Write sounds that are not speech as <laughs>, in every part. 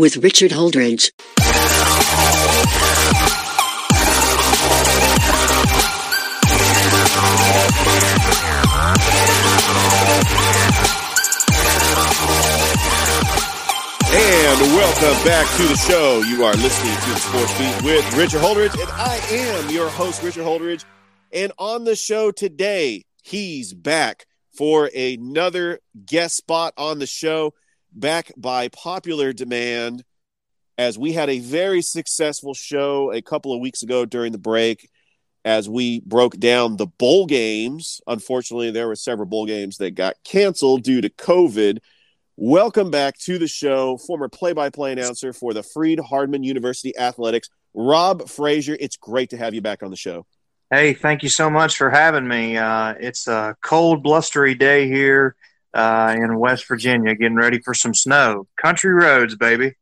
with Richard Holdridge. And welcome back to the show. You are listening to the Sports Beat with Richard Holdridge, and I am your host, Richard Holdridge. And on the show today, he's back for another guest spot on the show, back by popular demand, as we had a very successful show a couple of weeks ago during the break as we broke down the bowl games. Unfortunately, there were several bowl games that got canceled due to COVID. Welcome back to the show, former play by play announcer for the Freed Hardeman University Athletics, Rob Fraiser. It's great to have you back on the show. Hey, thank you so much for having me. Uh, it's a cold, blustery day here uh, in West Virginia, getting ready for some snow. Country roads, baby.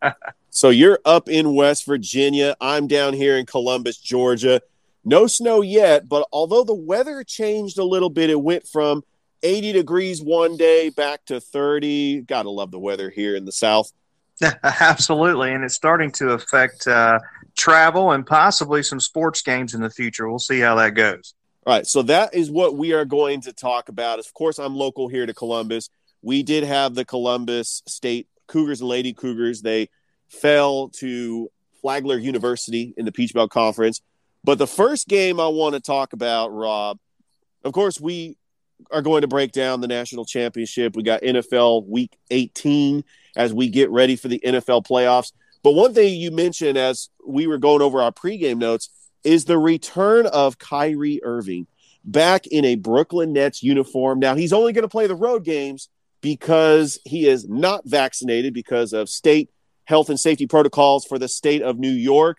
<laughs> so you're up in West Virginia. I'm down here in Columbus, Georgia. No snow yet, but although the weather changed a little bit, it went from 80 degrees one day back to 30. Gotta love the weather here in the South. <laughs> Absolutely. And it's starting to affect uh, travel and possibly some sports games in the future. We'll see how that goes. All right. So that is what we are going to talk about. Of course, I'm local here to Columbus. We did have the Columbus State Cougars and Lady Cougars. They fell to Flagler University in the Peach Belt Conference. But the first game I want to talk about, Rob, of course, we are going to break down the national championship. We got NFL week 18 as we get ready for the NFL playoffs. But one thing you mentioned as we were going over our pregame notes is the return of Kyrie Irving back in a Brooklyn Nets uniform. Now, he's only going to play the road games because he is not vaccinated because of state health and safety protocols for the state of New York.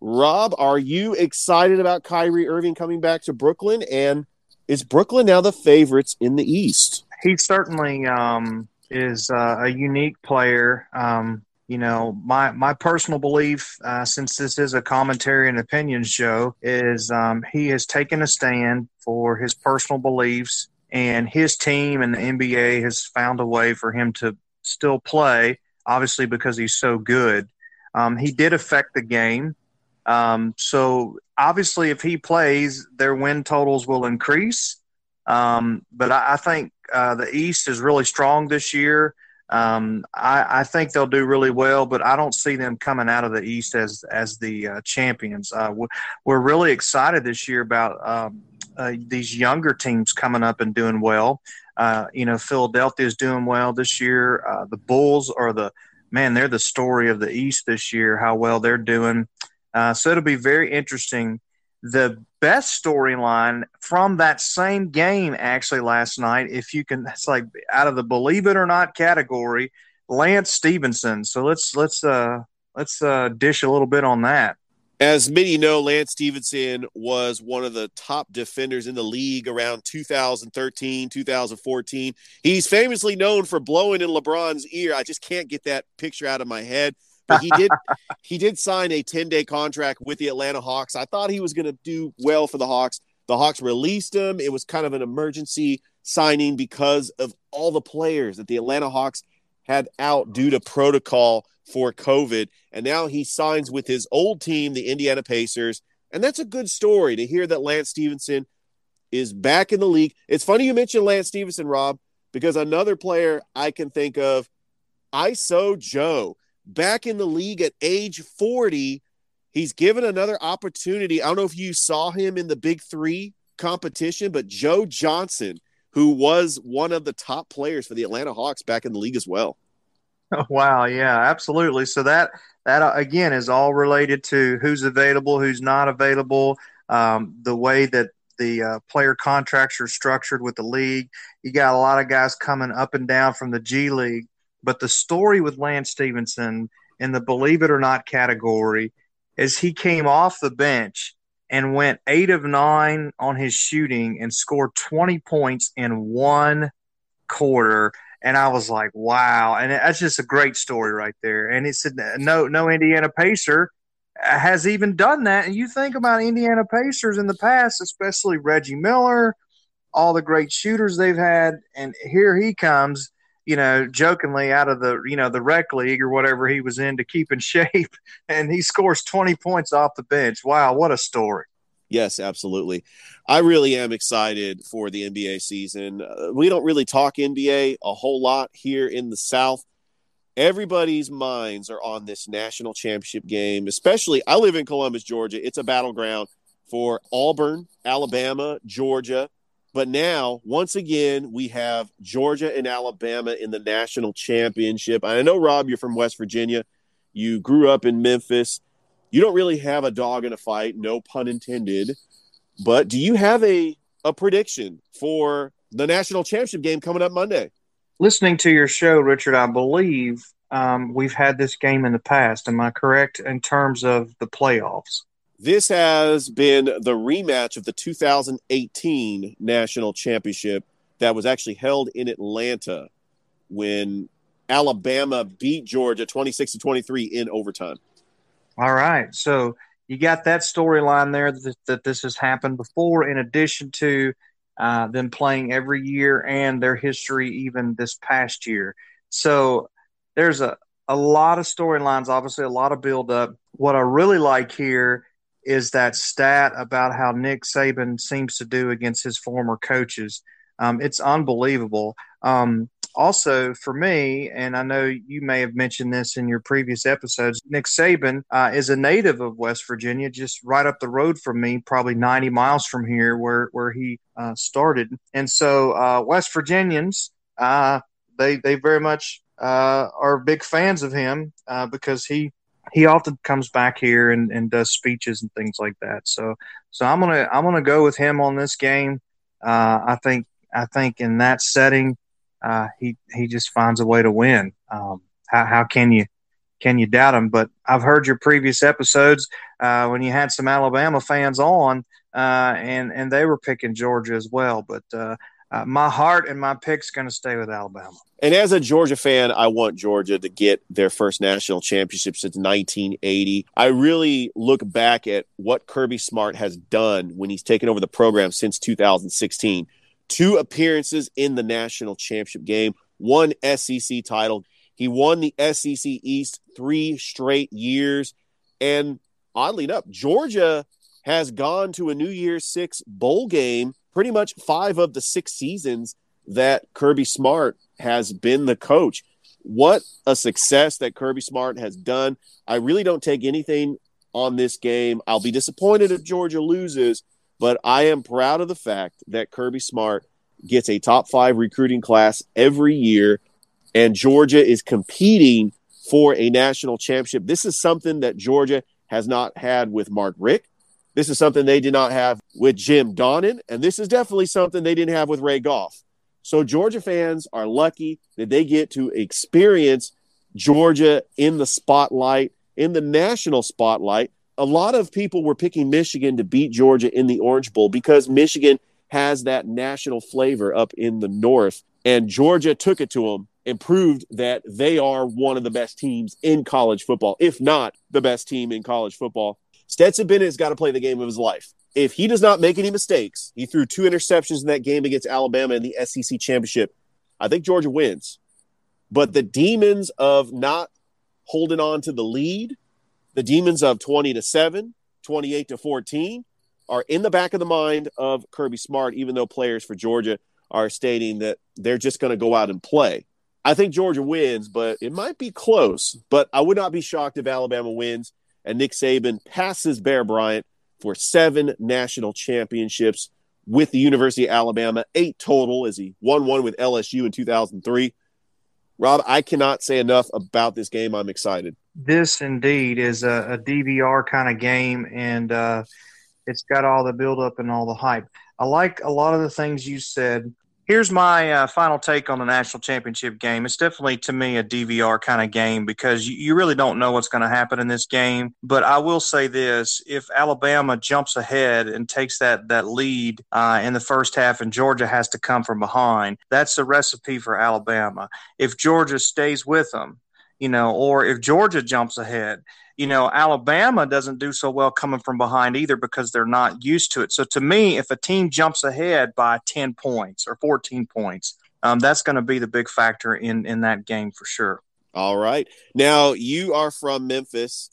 Rob, are you excited about Kyrie Irving coming back to Brooklyn? And is Brooklyn now the favorites in the East? He certainly um, is uh, a unique player. Um, you know, my my personal belief, uh, since this is a commentary and opinion show, is um, he has taken a stand for his personal beliefs, and his team and the NBA has found a way for him to still play. Obviously, because he's so good. Um, he did affect the game. Um, so obviously, if he plays, their win totals will increase. Um, but I, I think uh, the East is really strong this year. Um, I, I, think they'll do really well, but I don't see them coming out of the East as as the uh, champions. Uh, we're really excited this year about um, uh, these younger teams coming up and doing well. Uh, you know, Philadelphia is doing well this year. Uh, the Bulls are the man; they're the story of the East this year. How well they're doing. Uh, so it'll be very interesting. The best storyline from that same game, actually, last night, if you can, it's like out of the believe it or not category, Lance Stephenson. So let's let's uh, let's uh, dish a little bit on that. As many know, Lance Stephenson was one of the top defenders in the league around 2013, 2014. He's famously known for blowing in LeBron's ear. I just can't get that picture out of my head but he did he did sign a 10 day contract with the Atlanta Hawks. I thought he was going to do well for the Hawks. The Hawks released him. It was kind of an emergency signing because of all the players that the Atlanta Hawks had out due to protocol for COVID. And now he signs with his old team, the Indiana Pacers. And that's a good story to hear that Lance Stephenson is back in the league. It's funny you mentioned Lance Stephenson, Rob, because another player I can think of, ISO Joe back in the league at age 40. He's given another opportunity. I don't know if you saw him in the Big Three competition, but Joe Johnson, who was one of the top players for the Atlanta Hawks back in the league as well. <laughs> Wow, yeah, absolutely. So that that uh, again is all related to who's available, who's not available, um, the way that the uh, player contracts are structured with the league. You got a lot of guys coming up and down from the G League but the story with Lance Stephenson in the believe it or not category is he came off the bench and went eight of nine on his shooting and scored 20 points in one quarter. And I was like, wow. And that's just a great story right there. And it said, no, no Indiana Pacer has even done that. And you think about Indiana Pacers in the past, especially Reggie Miller, all the great shooters they've had. And here he comes you know, jokingly out of the, you know, the rec league or whatever he was in to keep in <laughs> shape. And he scores 20 points off the bench. Wow, what a story. Yes, absolutely. I really am excited for the NBA season. Uh, we don't really talk NBA a whole lot here in the South. Everybody's minds are on this national championship game, especially I live in Columbus, Georgia. It's a battleground for Auburn, Alabama, Georgia, but now, once again, we have Georgia and Alabama in the national championship. I know, Rob, you're from West Virginia. You grew up in Memphis. You don't really have a dog in a fight, no pun intended. But do you have a, a prediction for the national championship game coming up Monday? Listening to your show, Richard, I believe um, we've had this game in the past. Am I correct in terms of the playoffs? This has been the rematch of the 2018 national championship that was actually held in Atlanta when Alabama beat Georgia 26 to 23 in overtime. All right. So you got that storyline there that, that, this has happened before, in addition to uh, them playing every year and their history even this past year. So there's a, a lot of storylines, obviously, a lot of build up. What I really like here is that stat about how Nick Saban seems to do against his former coaches. Um, it's unbelievable. Um, also, for me, and I know you may have mentioned this in your previous episodes, Nick Saban uh, is a native of West Virginia, just right up the road from me, probably 90 miles from here, where where he uh, started. And so, uh, West Virginians, uh, they they very much uh, are big fans of him uh, because he he often comes back here and, and does speeches and things like that. So so I'm gonna I'm gonna go with him on this game. Uh, I think I think in that setting, uh, he he just finds a way to win. Um, how how can you can you doubt him? But I've heard your previous episodes uh, when you had some Alabama fans on, uh, and and they were picking Georgia as well. But uh, uh, my heart and my pick's going to stay with Alabama. And as a Georgia fan, I want Georgia to get their first national championship since 1980. I really look back at what Kirby Smart has done when he's taken over the program since 2016. Two appearances in the national championship game, one SEC title. He won the SEC East three straight years. And oddly enough, Georgia has gone to a New Year's Six bowl game pretty much five of the six seasons that Kirby Smart has been the coach. What a success that Kirby Smart has done. I really don't take anything on this game. I'll be disappointed if Georgia loses, but I am proud of the fact that Kirby Smart gets a top five recruiting class every year, and Georgia is competing for a national championship. This is something that Georgia has not had with Mark Richt. This is something they did not have with Jim Donnan, and this is definitely something they didn't have with Ray Goff. So Georgia fans are lucky that they get to experience Georgia in the spotlight, in the national spotlight. A lot of people were picking Michigan to beat Georgia in the Orange Bowl because Michigan has that national flavor up in the north. And Georgia took it to them and proved that they are one of the best teams in college football, if not the best team in college football. Stetson Bennett has got to play the game of his life. If he does not make any mistakes, he threw two interceptions in that game against Alabama in the SEC championship. I think Georgia wins. But the demons of not holding on to the lead, the demons of 20 to 7, 28 to 14 are in the back of the mind of Kirby Smart, even though players for Georgia are stating that they're just going to go out and play. I think Georgia wins, but it might be close. But I would not be shocked if Alabama wins and Nick Saban passes Bear Bryant for seven national championships with the University of Alabama, eight total as he won one with LSU in 2003. Rob, I cannot say enough about this game. I'm excited. This indeed is a, a DVR kind of game, and uh, it's got all the buildup and all the hype. I like a lot of the things you said here's my uh, final take on the national championship game. It's definitely to me a DVR kind of game because you, you really don't know what's going to happen in this game. But I will say this: if Alabama jumps ahead and takes that that lead uh, in the first half, and Georgia has to come from behind, that's the recipe for Alabama. If Georgia stays with them, you know, or if Georgia jumps ahead, you know, Alabama doesn't do so well coming from behind either because they're not used to it. So to me, if a team jumps ahead by 10 points or 14 points, um, that's going to be the big factor in, in that game for sure. All right. Now you are from Memphis.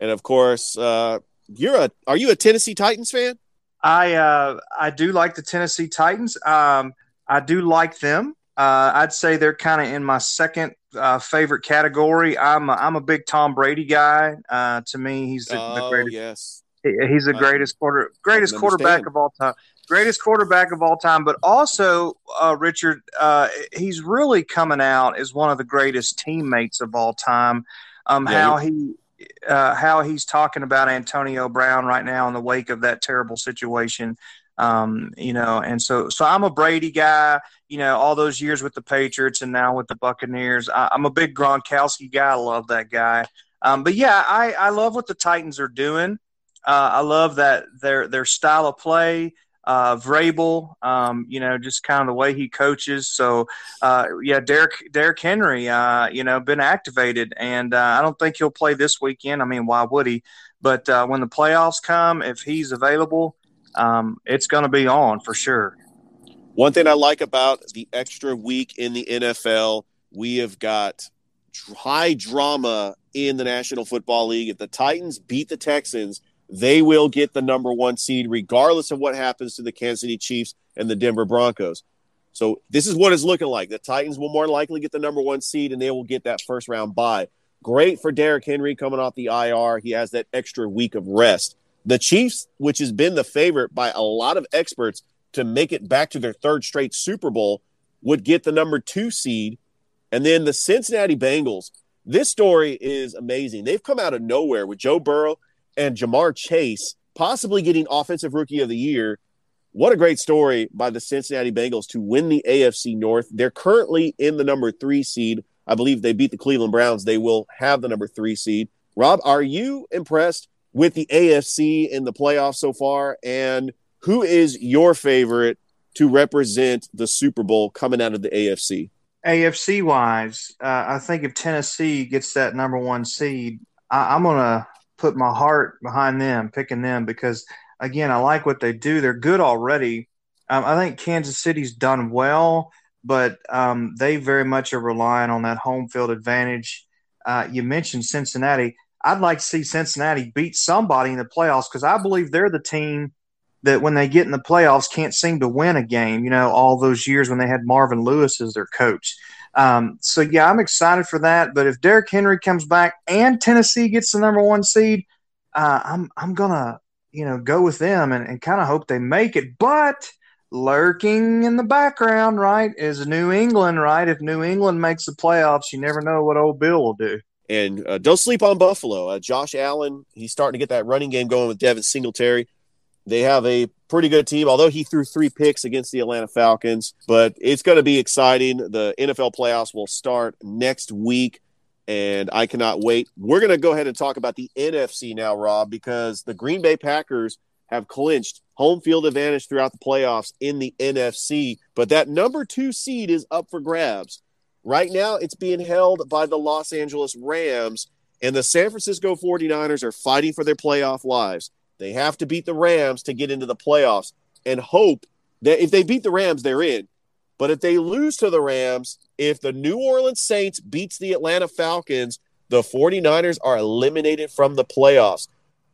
And of course, uh, you're a, are you a Tennessee Titans fan? I, uh, I do like the Tennessee Titans. Um, I do like them. Uh, I'd say they're kind of in my second uh, favorite category. I'm a, I'm a big Tom Brady guy. Uh, to me, he's the, oh, the greatest. Yes, he, he's the greatest quarter greatest quarterback of all time. Greatest quarterback of all time, but also uh, Richard. Uh, he's really coming out as one of the greatest teammates of all time. Um, yeah, how he uh, how he's talking about Antonio Brown right now in the wake of that terrible situation. Um, you know, and so so I'm a Brady guy. You know, all those years with the Patriots and now with the Buccaneers. I, am a big Gronkowski guy. I love that guy. Um, but yeah, I, I love what the Titans are doing. Uh, I love that their their style of play. Uh, Vrabel, um, you know, just kind of the way he coaches. So, uh, yeah, Derrick Derrick Henry, uh, you know, been activated, and uh, I don't think he'll play this weekend. I mean, why would he? But uh, when the playoffs come, if he's available, um, it's going to be on for sure. One thing I like about the extra week in the NFL, we have got high drama in the National Football League. If the Titans beat the Texans, they will get the number one seed, regardless of what happens to the Kansas City Chiefs and the Denver Broncos. So this is what it's looking like. The Titans will more likely get the number one seed, and they will get that first round bye. Great for Derrick Henry coming off the IR. He has that extra week of rest. The Chiefs, which has been the favorite by a lot of experts to make it back to their third straight Super Bowl, would get the number two seed. And then the Cincinnati Bengals. This story is amazing. They've come out of nowhere with Joe Burrow and Ja'Marr Chase possibly getting Offensive Rookie of the Year. What a great story by the Cincinnati Bengals to win the AFC North. They're currently in the number three seed. I believe they beat the Cleveland Browns. They will have the number three seed. Rob, are you impressed with the AFC in the playoffs so far? And who is your favorite to represent the Super Bowl coming out of the AFC? AFC wise, uh, I think if Tennessee gets that number one seed, I, I'm to put my heart behind them, picking them because, again, I like what they do. They're good already. Um, I think Kansas City's done well, but um, they very much are relying on that home field advantage. Uh, you mentioned Cincinnati. I'd like to see Cincinnati beat somebody in the playoffs because I believe they're the team that when they get in the playoffs can't seem to win a game. You know, all those years when they had Marvin Lewis as their coach. Um, so yeah, I'm excited for that. But if Derrick Henry comes back and Tennessee gets the number one seed, uh, I'm I'm gonna you know go with them and, and kind of hope they make it. But lurking in the background, right, is New England, right? If New England makes the playoffs, you never know what old Bill will do. And uh, don't sleep on Buffalo. Uh, Josh Allen, he's starting to get that running game going with Devin Singletary. They have a pretty good team, although he threw three picks against the Atlanta Falcons. But it's going to be exciting. The NFL playoffs will start next week, and I cannot wait. We're going to go ahead and talk about the NFC now, Rob, because the Green Bay Packers have clinched home field advantage throughout the playoffs in the NFC. But that number two seed is up for grabs. Right now, it's being held by the Los Angeles Rams, and the San Francisco 49ers are fighting for their playoff lives. They have to beat the Rams to get into the playoffs and hope that if they beat the Rams, they're in. But if they lose to the Rams, if the New Orleans Saints beats the Atlanta Falcons, the 49ers are eliminated from the playoffs.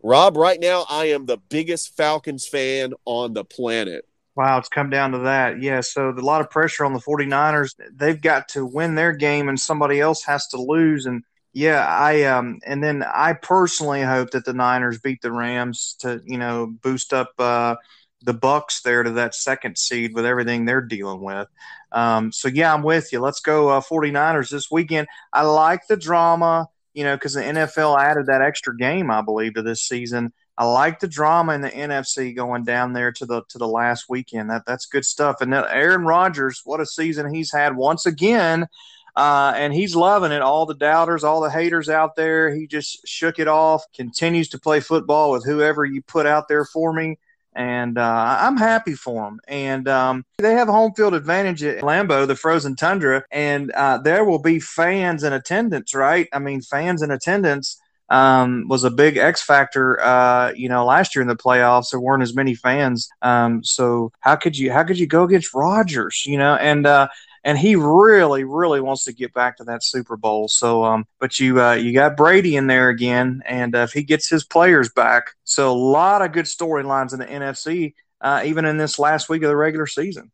Rob, right now, I am the biggest Falcons fan on the planet. Wow, it's come down to that. Yeah, so a lot of pressure on the 49ers. They've got to win their game and somebody else has to lose and yeah, I um and then I personally hope that the Niners beat the Rams to, you know, boost up uh the Bucks there to that second seed with everything they're dealing with. Um, so yeah, I'm with you. Let's go uh, 49ers this weekend. I like the drama, you know, because the NFL added that extra game, I believe, to this season. I like the drama in the NFC going down there to the to the last weekend. That that's good stuff. And then Aaron Rodgers, what a season he's had once again. Uh, and he's loving it. All the doubters, all the haters out there, he just shook it off. Continues to play football with whoever you put out there for me, and uh, I'm happy for him. And um, they have home field advantage at Lambeau, the frozen tundra, and uh, there will be fans in attendance. Right? I mean, fans in attendance um, was a big X factor. Uh, you know, last year in the playoffs, there weren't as many fans. Um, so how could you how could you go against Rodgers? You know, and uh, and he really, really wants to get back to that Super Bowl. So, um, but you uh, you got Brady in there again, and uh, if he gets his players back, so a lot of good storylines in the NFC, uh, even in this last week of the regular season.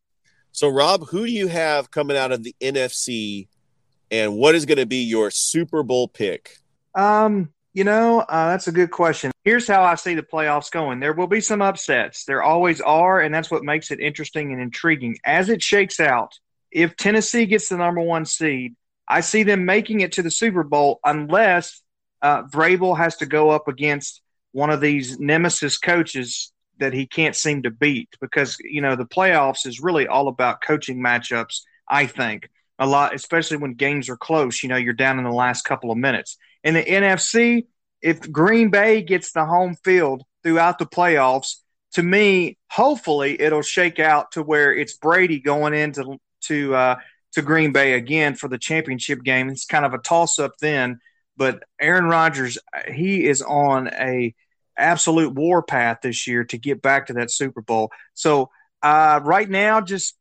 So, Rob, who do you have coming out of the NFC, and what is going to be your Super Bowl pick? Um, you know, uh, that's a good question. Here's how I see the playoffs going. There will be some upsets. There always are, and that's what makes it interesting and intriguing. As it shakes out, if Tennessee gets the number one seed, I see them making it to the Super Bowl unless uh, Vrabel has to go up against one of these nemesis coaches that he can't seem to beat because you know the playoffs is really all about coaching matchups. I think a lot, especially when games are close. You know, you're down in the last couple of minutes. In the NFC, if Green Bay gets the home field throughout the playoffs, to me, hopefully it'll shake out to where it's Brady going into to uh, to Green Bay again for the championship game. It's kind of a toss up then, but Aaron Rodgers, he is on a absolute war path this year to get back to that Super Bowl. So uh, right now, just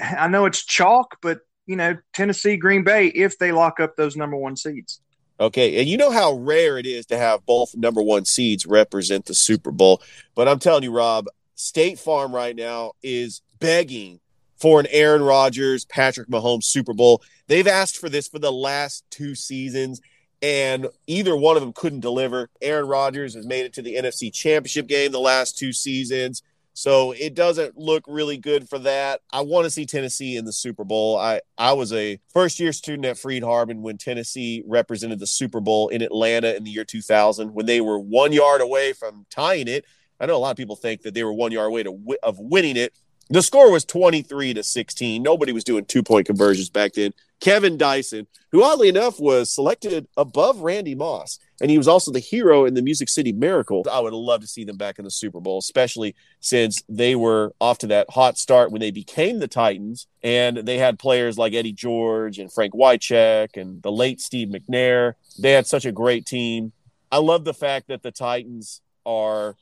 I know it's chalk, but you know Tennessee, Green Bay, if they lock up those number one seeds. Okay, and you know how rare it is to have both number one seeds represent the Super Bowl. But I'm telling you, Rob, State Farm right now is begging for an Aaron Rodgers, Patrick Mahomes Super Bowl. They've asked for this for the last two seasons, and either one of them couldn't deliver. Aaron Rodgers has made it to the NFC Championship game the last two seasons. So it doesn't look really good for that. I want to see Tennessee in the Super Bowl. I, I was a first year student at Freed Hardeman when Tennessee represented the Super Bowl in Atlanta in the year 2000 when they were one yard away from tying it. I know a lot of people think that they were one yard away to, of winning it. The score was 23 to 16. Nobody was doing two point conversions back then. Kevin Dyson, who oddly enough was selected above Randy Moss, and he was also the hero in the Music City Miracle. I would love to see them back in the Super Bowl, especially since they were off to that hot start when they became the Titans, and they had players like Eddie George and Frank Wycheck and the late Steve McNair. They had such a great team. I love the fact that the Titans are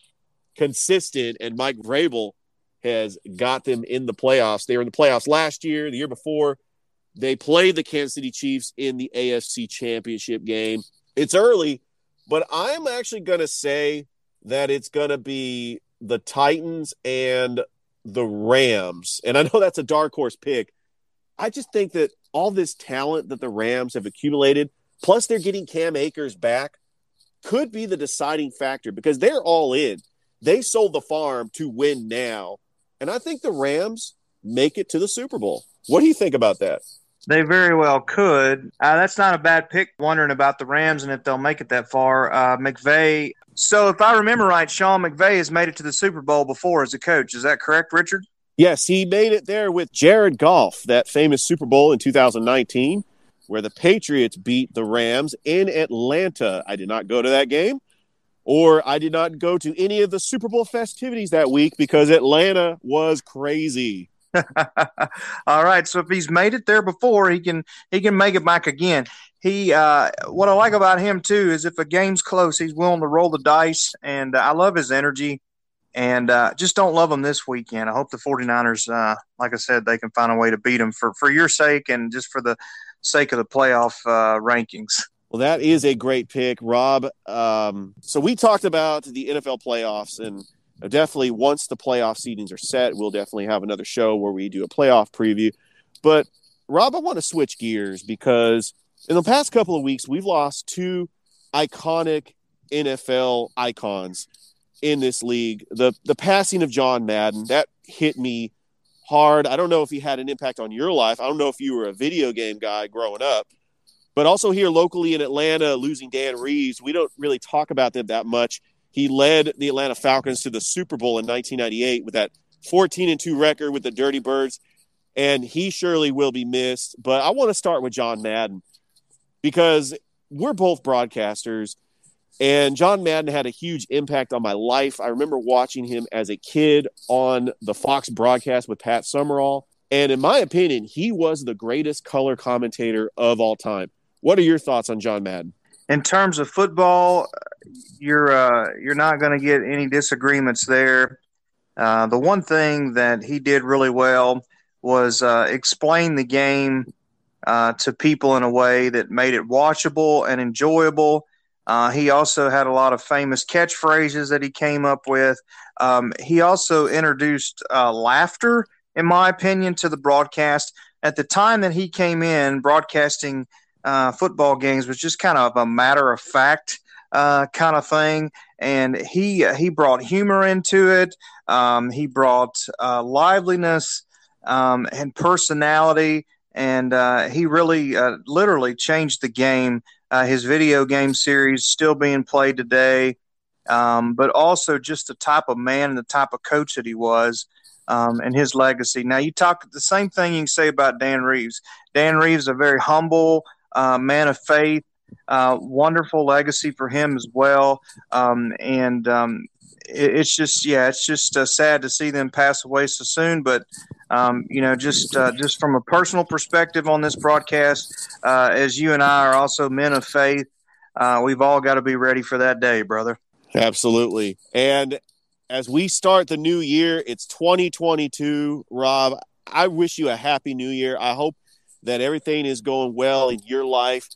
consistent, and Mike Vrabel has got them in the playoffs. They were in the playoffs last year, the year before. They played the Kansas City Chiefs in the AFC Championship game. It's early, but I'm actually going to say that it's going to be the Titans and the Rams. And I know that's a dark horse pick. I just think that all this talent that the Rams have accumulated, plus they're getting Cam Akers back, could be the deciding factor because they're all in. They sold the farm to win now. And I think the Rams make it to the Super Bowl. What do you think about that? They very well could. Uh, that's not a bad pick. Wondering about the Rams and if they'll make it that far. Uh, McVay. So, if I remember right, Sean McVay has made it to the Super Bowl before as a coach. Is that correct, Richard? Yes, he made it there with Jared Goff, that famous Super Bowl in 2019, where the Patriots beat the Rams in Atlanta. I did not go to that game, or I did not go to any of the Super Bowl festivities that week because Atlanta was crazy. <laughs> All right, so if he's made it there before, he can he can make it back again. He uh, what I like about him too is if a game's close, he's willing to roll the dice, and uh, I love his energy. And uh, just don't love him this weekend. I hope the 49ers, uh, like I said, they can find a way to beat them for for your sake and just for the sake of the playoff uh, rankings. Well, that is a great pick, Rob. Um, so we talked about the NFL playoffs, and definitely once the playoff seedings are set, we'll definitely have another show where we do a playoff preview. But Rob, I want to switch gears because in the past couple of weeks, we've lost two iconic NFL icons in this league. The the passing of John Madden that hit me hard. I don't know if he had an impact on your life. I don't know if you were a video game guy growing up, but also here locally in Atlanta, losing Dan Reeves, we don't really talk about them that much He led the Atlanta Falcons to the Super Bowl in 1998 with that 14 and 2 record with the Dirty Birds. And he surely will be missed. But I want to start with John Madden because we're both broadcasters. And John Madden had a huge impact on my life. I remember watching him as a kid on the Fox broadcast with Pat Summerall. And in my opinion, he was the greatest color commentator of all time. What are your thoughts on John Madden? In terms of football, you're uh, you're not going to get any disagreements there. Uh, the one thing that he did really well was uh, explain the game uh, to people in a way that made it watchable and enjoyable. Uh, he also had a lot of famous catchphrases that he came up with. Um, he also introduced uh, laughter, in my opinion, to the broadcast. At the time that he came in, broadcasting uh, football games was just kind of a matter of fact uh, kind of thing, and he he brought humor into it. Um, he brought uh, liveliness um, and personality, and uh, he really uh, literally changed the game. Uh, his video game series still being played today, um, but also just the type of man and the type of coach that he was. Um, and his legacy. Now, you talk the same thing you can say about Dan Reeves. Dan Reeves, a very humble uh, man of faith, uh, wonderful legacy for him as well. Um, and um, it, it's just, yeah, it's just uh, sad to see them pass away so soon. But um, you know, just uh, just from a personal perspective on this broadcast, uh, as you and I are also men of faith, uh, we've all got to be ready for that day, brother. Absolutely. And as we start the new year, it's 2022. Rob, I wish you a happy new year. I hope that everything is going well in your life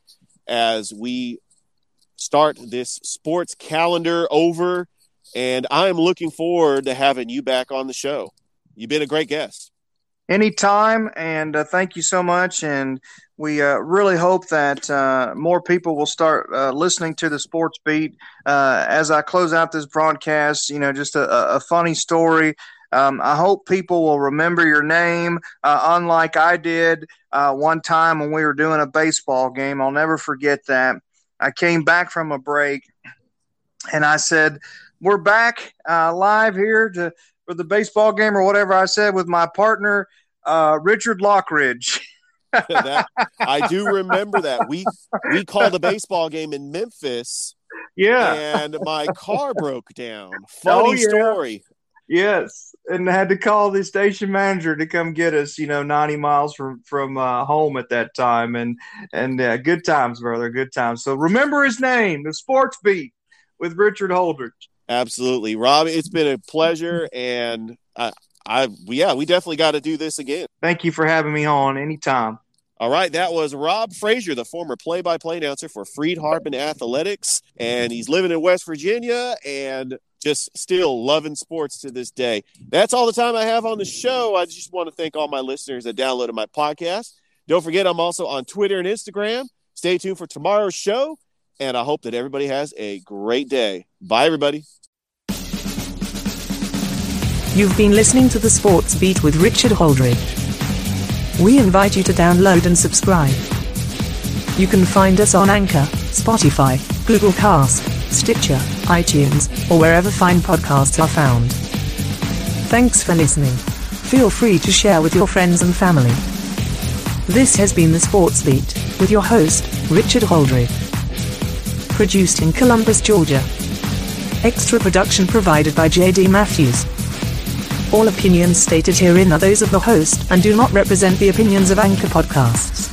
as we start this sports calendar over. And I'm looking forward to having you back on the show. You've been a great guest. Anytime, and uh, thank you so much. And we uh, really hope that uh, more people will start uh, listening to the Sports Beat. Uh, as I close out this broadcast, you know, just a, a funny story. Um, I hope people will remember your name, uh, unlike I did uh, one time when we were doing a baseball game. I'll never forget that. I came back from a break and I said, We're back uh, live here to, for the baseball game or whatever I said with my partner, uh, Richard Lockridge. <laughs> that, I do remember that. We we called a baseball game in Memphis. Yeah. And my car broke down. <laughs> Funny Oh, yeah. story. Yes, and had to call the station manager to come get us. You know, ninety miles from from uh, home at that time, and and uh, good times, brother, good times. So remember his name, the Sports Beat with Richard Holdridge. Absolutely. Rob, it's been a pleasure and I I yeah, we definitely got to do this again. Thank you for having me on anytime. All right, that was Rob Fraiser, the former play-by-play announcer for Freed Hardeman Athletics, and he's living in West Virginia and just still loving sports to this day. That's all the time I have on the show. I just want to thank all my listeners that downloaded my podcast. Don't forget, I'm also on Twitter and Instagram. Stay tuned for tomorrow's show, and I hope that everybody has a great day. Bye, everybody. You've been listening to the Sports Beat with Richard Holdridge. We invite you to download and subscribe. You can find us on Anchor, Spotify, Google Cast, Stitcher, iTunes, or wherever fine podcasts are found. Thanks for listening. Feel free to share with your friends and family. This has been the Sports Beat with your host, Richard Holdridge. Produced in Columbus, Georgia. Extra production provided by JD Matthews. All opinions stated herein are those of the host and do not represent the opinions of Anchor Podcasts.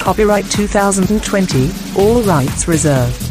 Copyright 2020, all rights reserved.